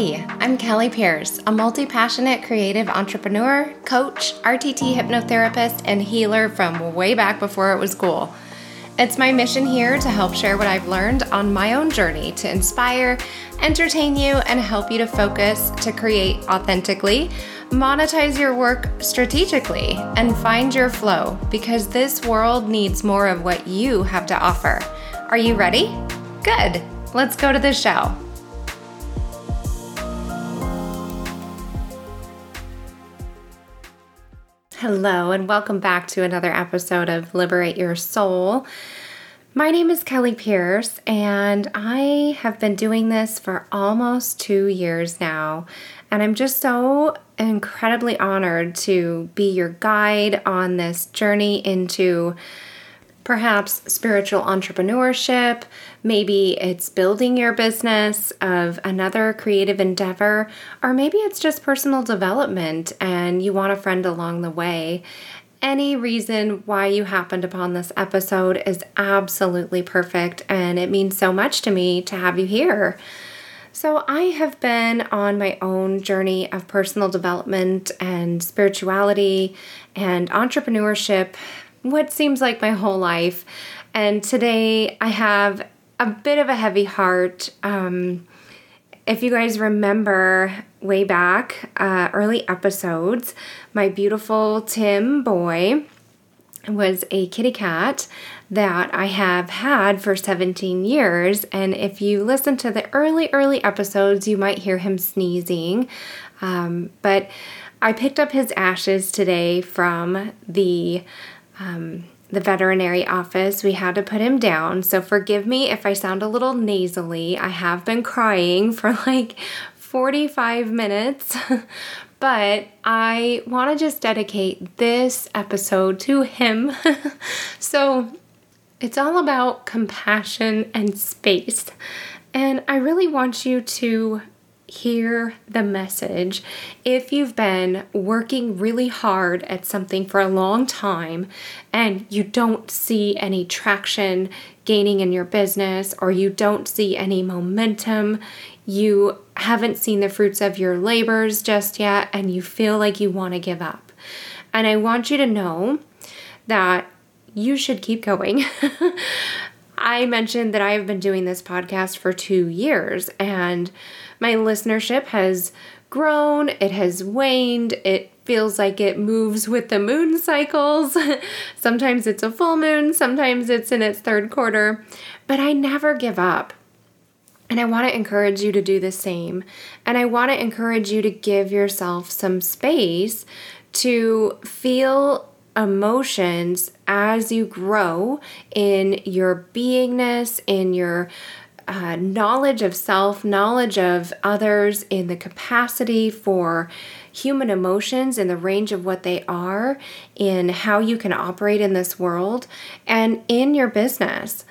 Hi, I'm Kelly Pierce, a multi passionate creative entrepreneur, coach, RTT hypnotherapist, and healer from way back before it was cool. It's my mission here to help share what I've learned on my own journey to inspire, entertain you, and help you to focus to create authentically, monetize your work strategically, and find your flow because this world needs more of what you have to offer. Are you ready? Good. Let's go to the show. Hello, and welcome back to another episode of Liberate Your Soul. My name is Kelly Pierce, and I have been doing this for almost two years now. And I'm just so incredibly honored to be your guide on this journey into perhaps spiritual entrepreneurship, maybe it's building your business of another creative endeavor, or maybe it's just personal development and you want a friend along the way. Any reason why you happened upon this episode is absolutely perfect, and it means so much to me to have you here. So, I have been on my own journey of personal development and spirituality and entrepreneurship what seems like my whole life. And today I have a bit of a heavy heart. Um, if you guys remember way back, uh, early episodes, my beautiful Tim boy was a kitty cat that I have had for 17 years. And if you listen to the early, early episodes, you might hear him sneezing. Um, but I picked up his ashes today from the um, the veterinary office. We had to put him down. So forgive me if I sound a little nasally. I have been crying for like 45 minutes. but I want to just dedicate this episode to him. so it's all about compassion and space. And I really want you to hear the message. If you've been working really hard at something for a long time and you don't see any traction gaining in your business or you don't see any momentum, you haven't seen the fruits of your labors just yet, and you feel like you want to give up. And I want you to know that you should keep going. I mentioned that I have been doing this podcast for two years, and my listenership has grown, it has waned, it feels like it moves with the moon cycles. sometimes it's a full moon, sometimes it's in its third quarter, but I never give up. And I want to encourage you to do the same. And I want to encourage you to give yourself some space to feel emotions as you grow in your beingness, in your uh, knowledge of self, knowledge of others, in the capacity for human emotions in the range of what they are, in how you can operate in this world, and in your business.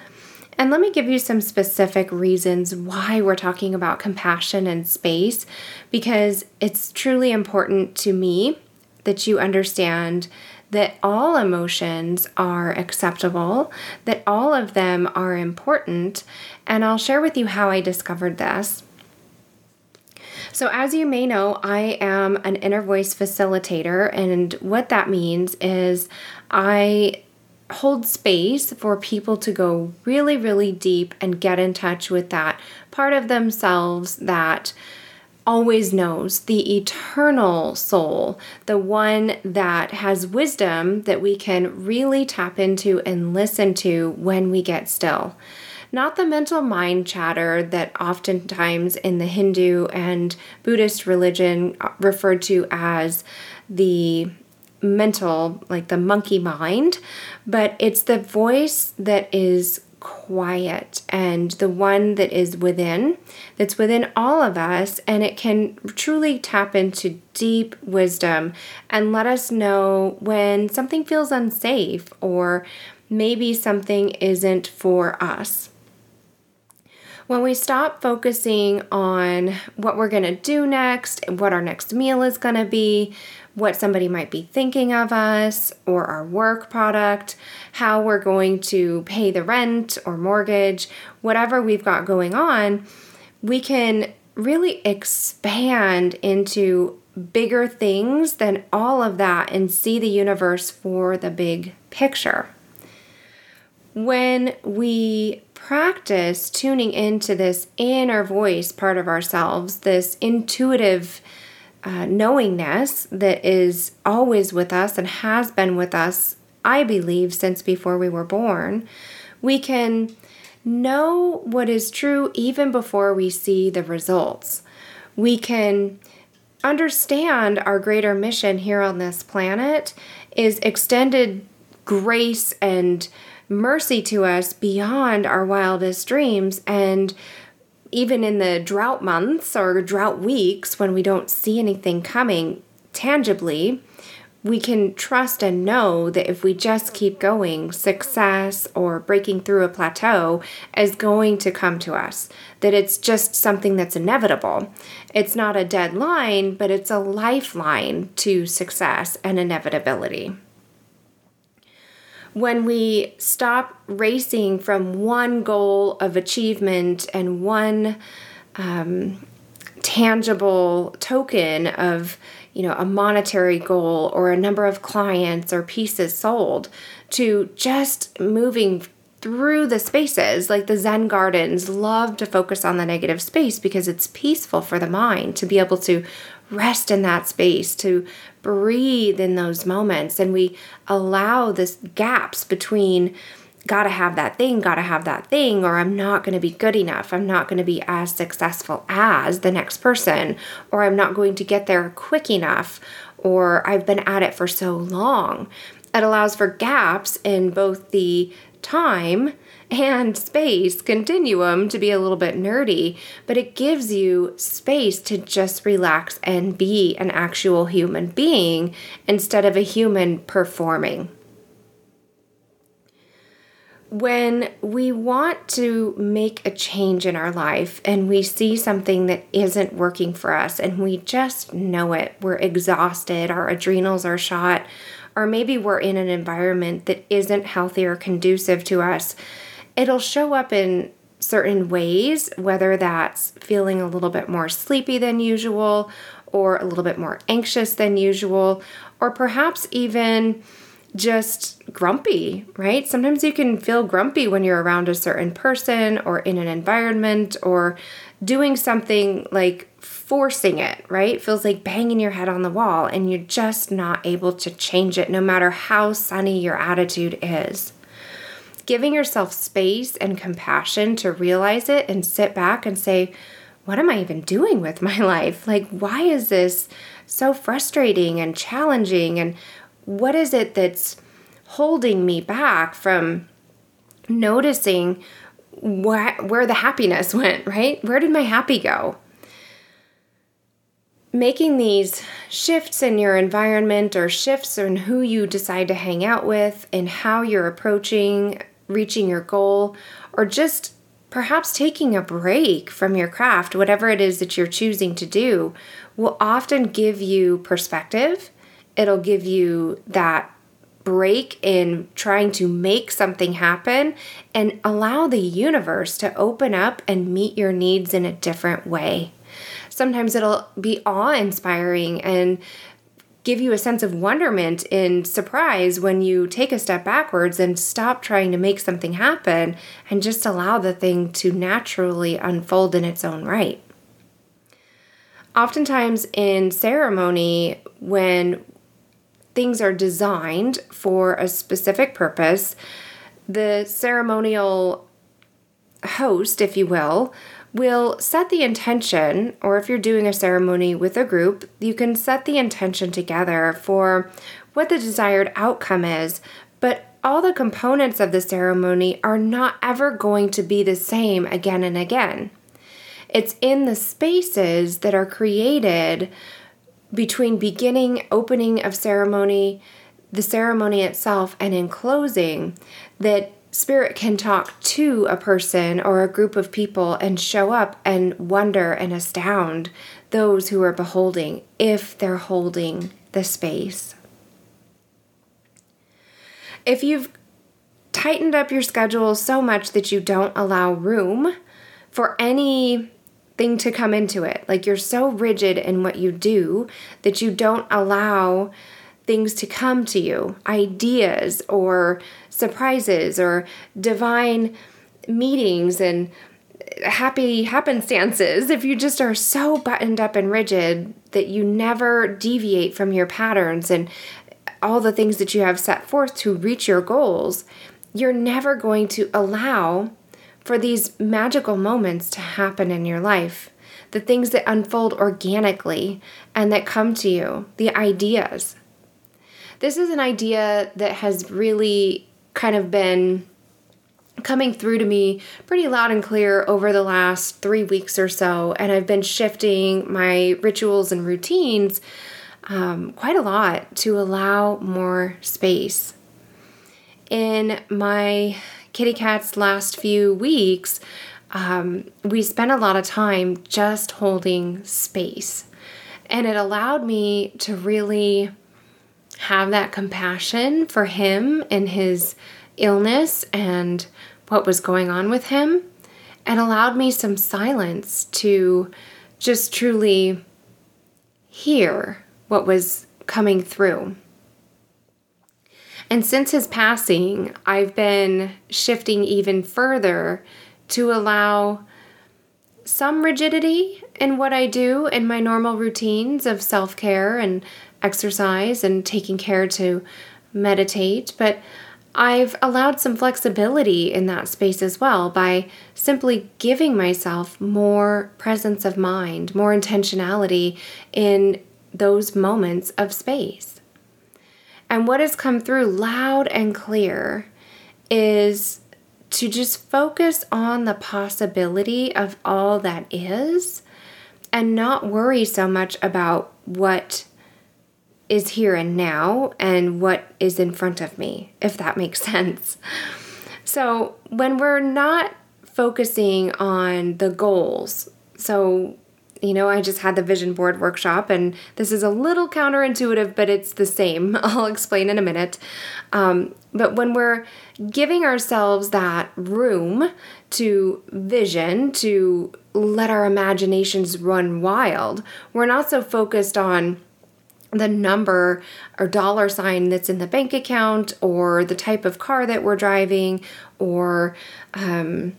And let me give you some specific reasons why we're talking about compassion and space, because it's truly important to me that you understand that all emotions are acceptable, that all of them are important, and I'll share with you how I discovered this. So, as you may know, I am an inner voice facilitator, and what that means is I hold space for people to go really, really deep and get in touch with that part of themselves that always knows, the eternal soul, the one that has wisdom that we can really tap into and listen to when we get still. Not the mental mind chatter that oftentimes in the Hindu and Buddhist religion referred to as the mental, like the monkey mind, but it's the voice that is quiet and the one that is within, that's within all of us, and it can truly tap into deep wisdom and let us know when something feels unsafe or maybe something isn't for us. When we stop focusing on what we're going to do next, and what our next meal is going to be, what somebody might be thinking of us or our work product, how we're going to pay the rent or mortgage, whatever we've got going on, we can really expand into bigger things than all of that and see the universe for the big picture. When we practice tuning into this inner voice part of ourselves, this intuitive uh, knowingness that is always with us and has been with us, I believe, since before we were born, we can know what is true even before we see the results. We can understand our greater mission here on this planet is extended grace and mercy to us beyond our wildest dreams. And even in the drought months or drought weeks when we don't see anything coming tangibly, we can trust and know that if we just keep going, success or breaking through a plateau is going to come to us. That it's just something that's inevitable. It's not a deadline, but it's a lifeline to success and inevitability. When we stop racing from one goal of achievement and one um, tangible token of you know, a monetary goal or a number of clients or pieces sold to just moving through the spaces. Like the zen gardens love to focus on the negative space because it's peaceful for the mind to be able to rest in that space to breathe in those moments and we allow this gaps between gotta have that thing, gotta have that thing, or I'm not gonna be good enough. I'm not gonna be as successful as the next person, or I'm not going to get there quick enough, or I've been at it for so long. It allows for gaps in both the time and space continuum to be a little bit nerdy, but it gives you space to just relax and be an actual human being instead of a human performing. When we want to make a change in our life and we see something that isn't working for us and we just know it, we're exhausted, our adrenals are shot, or maybe we're in an environment that isn't healthy or conducive to us, it'll show up in certain ways, whether that's feeling a little bit more sleepy than usual, or a little bit more anxious than usual, or perhaps even just grumpy, right? Sometimes you can feel grumpy when you're around a certain person or in an environment or doing something like forcing it, right? feels like banging your head on the wall and you're just not able to change it no matter how sunny your attitude is. Giving yourself space and compassion to realize it and sit back and say, what am I even doing with my life? Like, why is this so frustrating and challenging? And what is it that's holding me back from noticing where, where the happiness went, right? Where did my happy go? Making these shifts in your environment or shifts in who you decide to hang out with and how you're approaching reaching your goal, or just perhaps taking a break from your craft, whatever it is that you're choosing to do, will often give you perspective it'll give you that break in trying to make something happen and allow the universe to open up and meet your needs in a different way. Sometimes it'll be awe inspiring and give you a sense of wonderment and surprise when you take a step backwards and stop trying to make something happen and just allow the thing to naturally unfold in its own right. Oftentimes in ceremony, when things are designed for a specific purpose, the ceremonial host, if you will, will set the intention, or if you're doing a ceremony with a group, you can set the intention together for what the desired outcome is, but all the components of the ceremony are not ever going to be the same again and again. It's in the spaces that are created between beginning, opening of ceremony, the ceremony itself, and in closing, that spirit can talk to a person or a group of people and show up and wonder and astound those who are beholding if they're holding the space. If you've tightened up your schedule so much that you don't allow room for any thing to come into it. Like you're so rigid in what you do that you don't allow things to come to you, ideas or surprises or divine meetings and happy happenstances. If you just are so buttoned up and rigid that you never deviate from your patterns and all the things that you have set forth to reach your goals, you're never going to allow for these magical moments to happen in your life. The things that unfold organically and that come to you, the ideas. This is an idea that has really kind of been coming through to me pretty loud and clear over the last three weeks or so. And I've been shifting my rituals and routines um, quite a lot to allow more space. In my kitty cat's last few weeks, um, we spent a lot of time just holding space. And it allowed me to really have that compassion for him and his illness and what was going on with him, and allowed me some silence to just truly hear what was coming through. And since his passing, I've been shifting even further to allow some rigidity in what I do in my normal routines of self care and exercise and taking care to meditate, but I've allowed some flexibility in that space as well by simply giving myself more presence of mind, more intentionality in those moments of space. And what has come through loud and clear is to just focus on the possibility of all that is and not worry so much about what is here and now and what is in front of me, if that makes sense. So, when we're not focusing on the goals, so you know, I just had the vision board workshop, and this is a little counterintuitive, but it's the same. I'll explain in a minute. Um, but when we're giving ourselves that room to vision, to let our imaginations run wild, we're not so focused on the number or dollar sign that's in the bank account or the type of car that we're driving or um,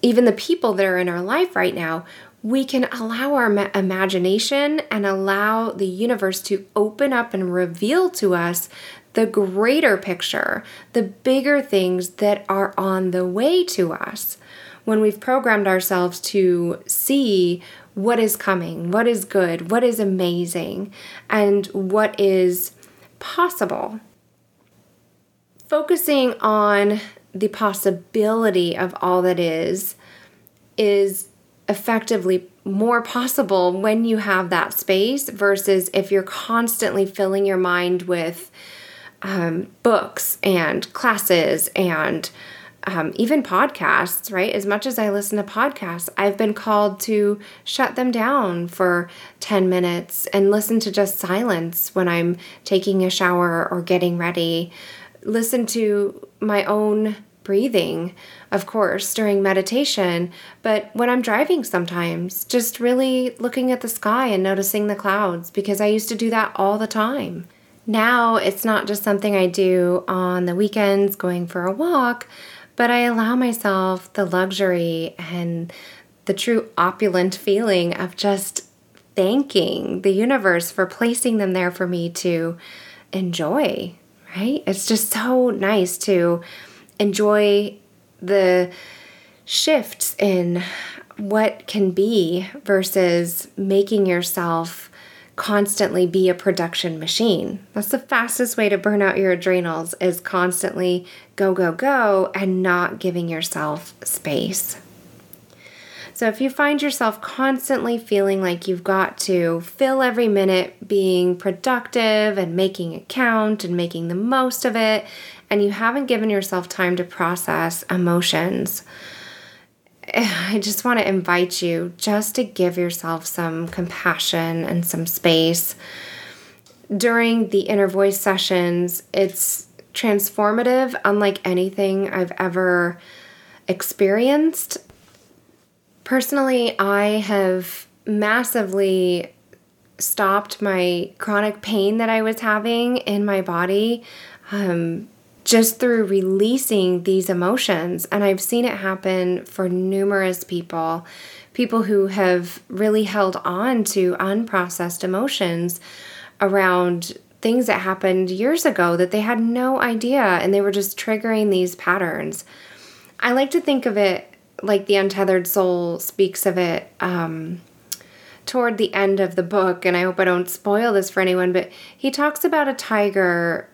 even the people that are in our life right now we can allow our ma- imagination and allow the universe to open up and reveal to us the greater picture, the bigger things that are on the way to us. When we've programmed ourselves to see what is coming, what is good, what is amazing, and what is possible. Focusing on the possibility of all that is is effectively more possible when you have that space versus if you're constantly filling your mind with um, books and classes and um, even podcasts, right? As much as I listen to podcasts, I've been called to shut them down for 10 minutes and listen to just silence when I'm taking a shower or getting ready. Listen to my own breathing, of course, during meditation, but when I'm driving sometimes, just really looking at the sky and noticing the clouds because I used to do that all the time. Now it's not just something I do on the weekends going for a walk, but I allow myself the luxury and the true opulent feeling of just thanking the universe for placing them there for me to enjoy, right? It's just so nice to enjoy the shifts in what can be versus making yourself constantly be a production machine. That's the fastest way to burn out your adrenals is constantly go go go and not giving yourself space. So if you find yourself constantly feeling like you've got to fill every minute being productive and making it count and making the most of it and you haven't given yourself time to process emotions, I just want to invite you just to give yourself some compassion and some space. During the inner voice sessions, it's transformative, unlike anything I've ever experienced. Personally, I have massively stopped my chronic pain that I was having in my body um, just through releasing these emotions. And I've seen it happen for numerous people people who have really held on to unprocessed emotions around things that happened years ago that they had no idea and they were just triggering these patterns. I like to think of it like the untethered soul speaks of it um, toward the end of the book, and I hope I don't spoil this for anyone, but he talks about a tiger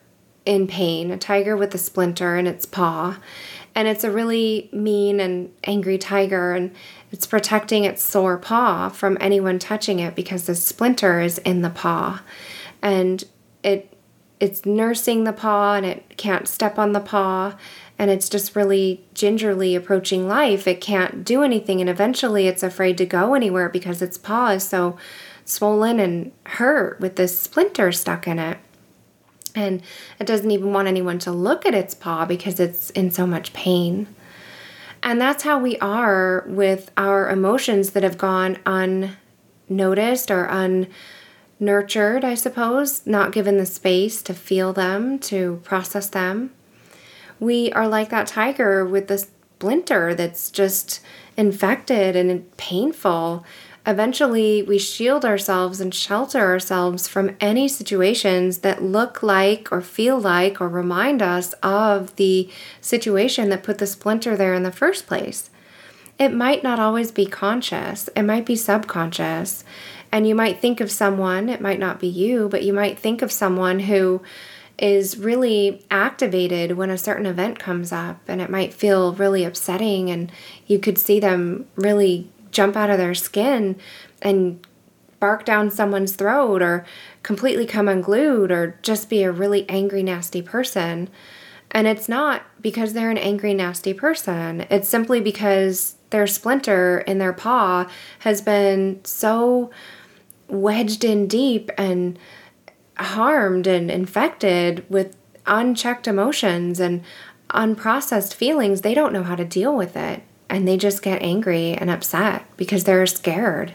in pain, a tiger with a splinter in its paw. And it's a really mean and angry tiger, and it's protecting its sore paw from anyone touching it because the splinter is in the paw. And it it's nursing the paw and it can't step on the paw and it's just really gingerly approaching life. It can't do anything, and eventually it's afraid to go anywhere because its paw is so swollen and hurt with this splinter stuck in it. And it doesn't even want anyone to look at its paw because it's in so much pain. And that's how we are with our emotions that have gone unnoticed or unnurtured, I suppose, not given the space to feel them, to process them we are like that tiger with the splinter that's just infected and painful. Eventually, we shield ourselves and shelter ourselves from any situations that look like or feel like or remind us of the situation that put the splinter there in the first place. It might not always be conscious, it might be subconscious. And you might think of someone, it might not be you, but you might think of someone who is really activated when a certain event comes up and it might feel really upsetting and you could see them really jump out of their skin and bark down someone's throat or completely come unglued or just be a really angry nasty person and it's not because they're an angry nasty person it's simply because their splinter in their paw has been so wedged in deep and harmed and infected with unchecked emotions and unprocessed feelings, they don't know how to deal with it. And they just get angry and upset because they're scared.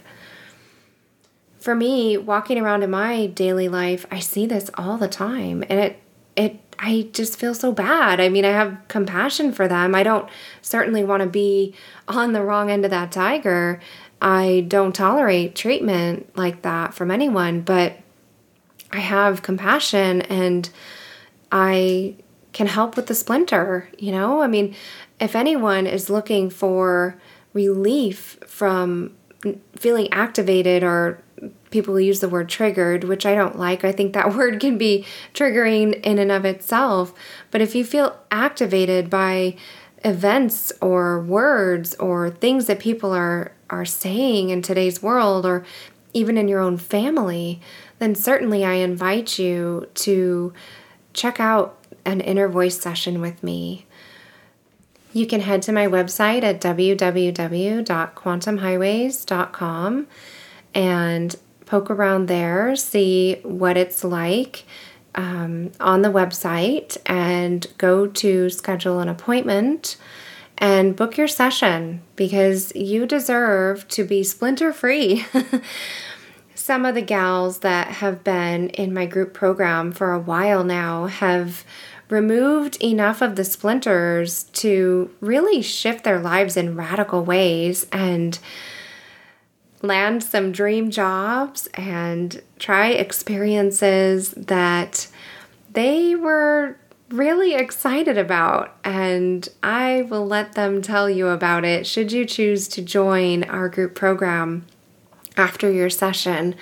For me, walking around in my daily life, I see this all the time. And it, it, I just feel so bad. I mean, I have compassion for them. I don't certainly want to be on the wrong end of that tiger. I don't tolerate treatment like that from anyone, but I have compassion and I can help with the splinter, you know? I mean, if anyone is looking for relief from feeling activated or people use the word triggered, which I don't like. I think that word can be triggering in and of itself. But if you feel activated by events or words or things that people are are saying in today's world or even in your own family, then certainly I invite you to check out an inner voice session with me. You can head to my website at www.quantumhighways.com and poke around there, see what it's like um, on the website, and go to schedule an appointment and book your session because you deserve to be splinter free. some of the gals that have been in my group program for a while now have removed enough of the splinters to really shift their lives in radical ways and land some dream jobs and try experiences that they were really excited about. And I will let them tell you about it should you choose to join our group program after your session.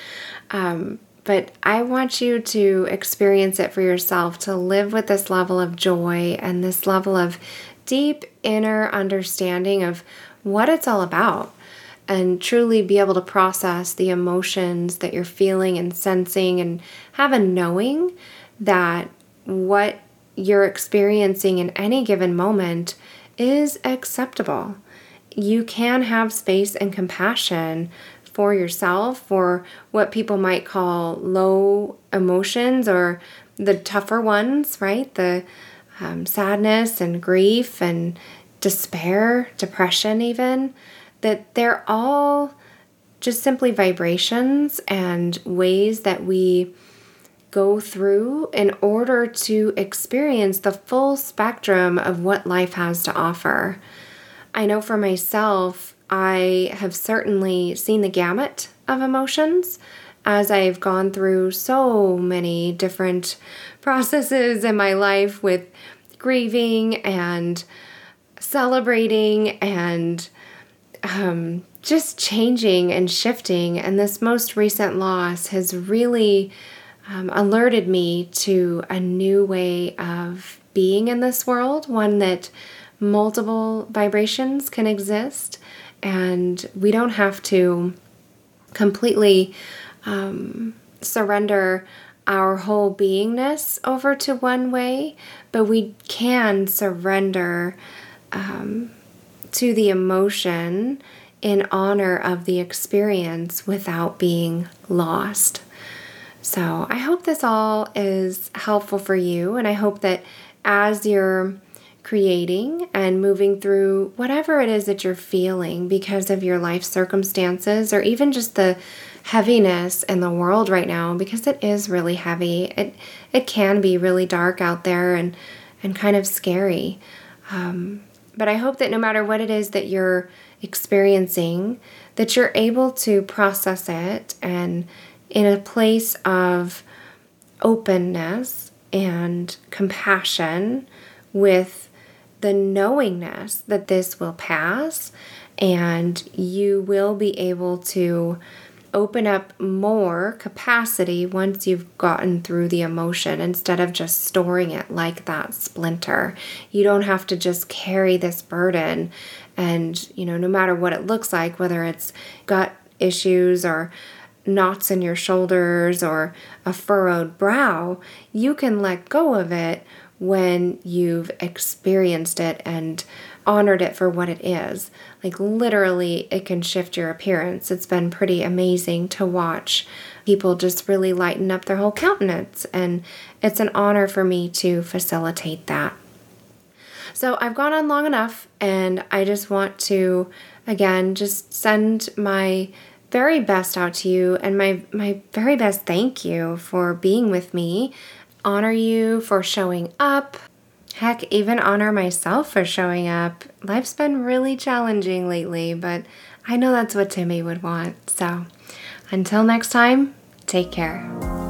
Um, but I want you to experience it for yourself, to live with this level of joy and this level of deep inner understanding of what it's all about, and truly be able to process the emotions that you're feeling and sensing, and have a knowing that what you're experiencing in any given moment is acceptable. You can have space and compassion for yourself for what people might call low emotions or the tougher ones, right? The um, sadness and grief and despair, depression, even. that they're all just simply vibrations and ways that we go through in order to experience the full spectrum of what life has to offer. I know for myself, I have certainly seen the gamut of emotions as I've gone through so many different processes in my life with grieving and celebrating and um, just changing and shifting. And this most recent loss has really um, alerted me to a new way of being in this world, one that multiple vibrations can exist, and we don't have to completely um, surrender our whole beingness over to one way, but we can surrender um, to the emotion in honor of the experience without being lost. So, I hope this all is helpful for you, and I hope that as you're creating and moving through whatever it is that you're feeling because of your life circumstances or even just the heaviness in the world right now because it is really heavy. It it can be really dark out there and and kind of scary. Um, but I hope that no matter what it is that you're experiencing, that you're able to process it and in a place of openness and compassion with the knowingness that this will pass and you will be able to open up more capacity once you've gotten through the emotion instead of just storing it like that splinter. You don't have to just carry this burden and, you know, no matter what it looks like, whether it's gut issues or knots in your shoulders or a furrowed brow, you can let go of it when you've experienced it and honored it for what it is. Like, literally, it can shift your appearance. It's been pretty amazing to watch people just really lighten up their whole countenance, and it's an honor for me to facilitate that. So, I've gone on long enough, and I just want to, again, just send my very best out to you and my my very best thank you for being with me honor you for showing up. Heck, even honor myself for showing up. Life's been really challenging lately, but I know that's what Timmy would want. So until next time, take care.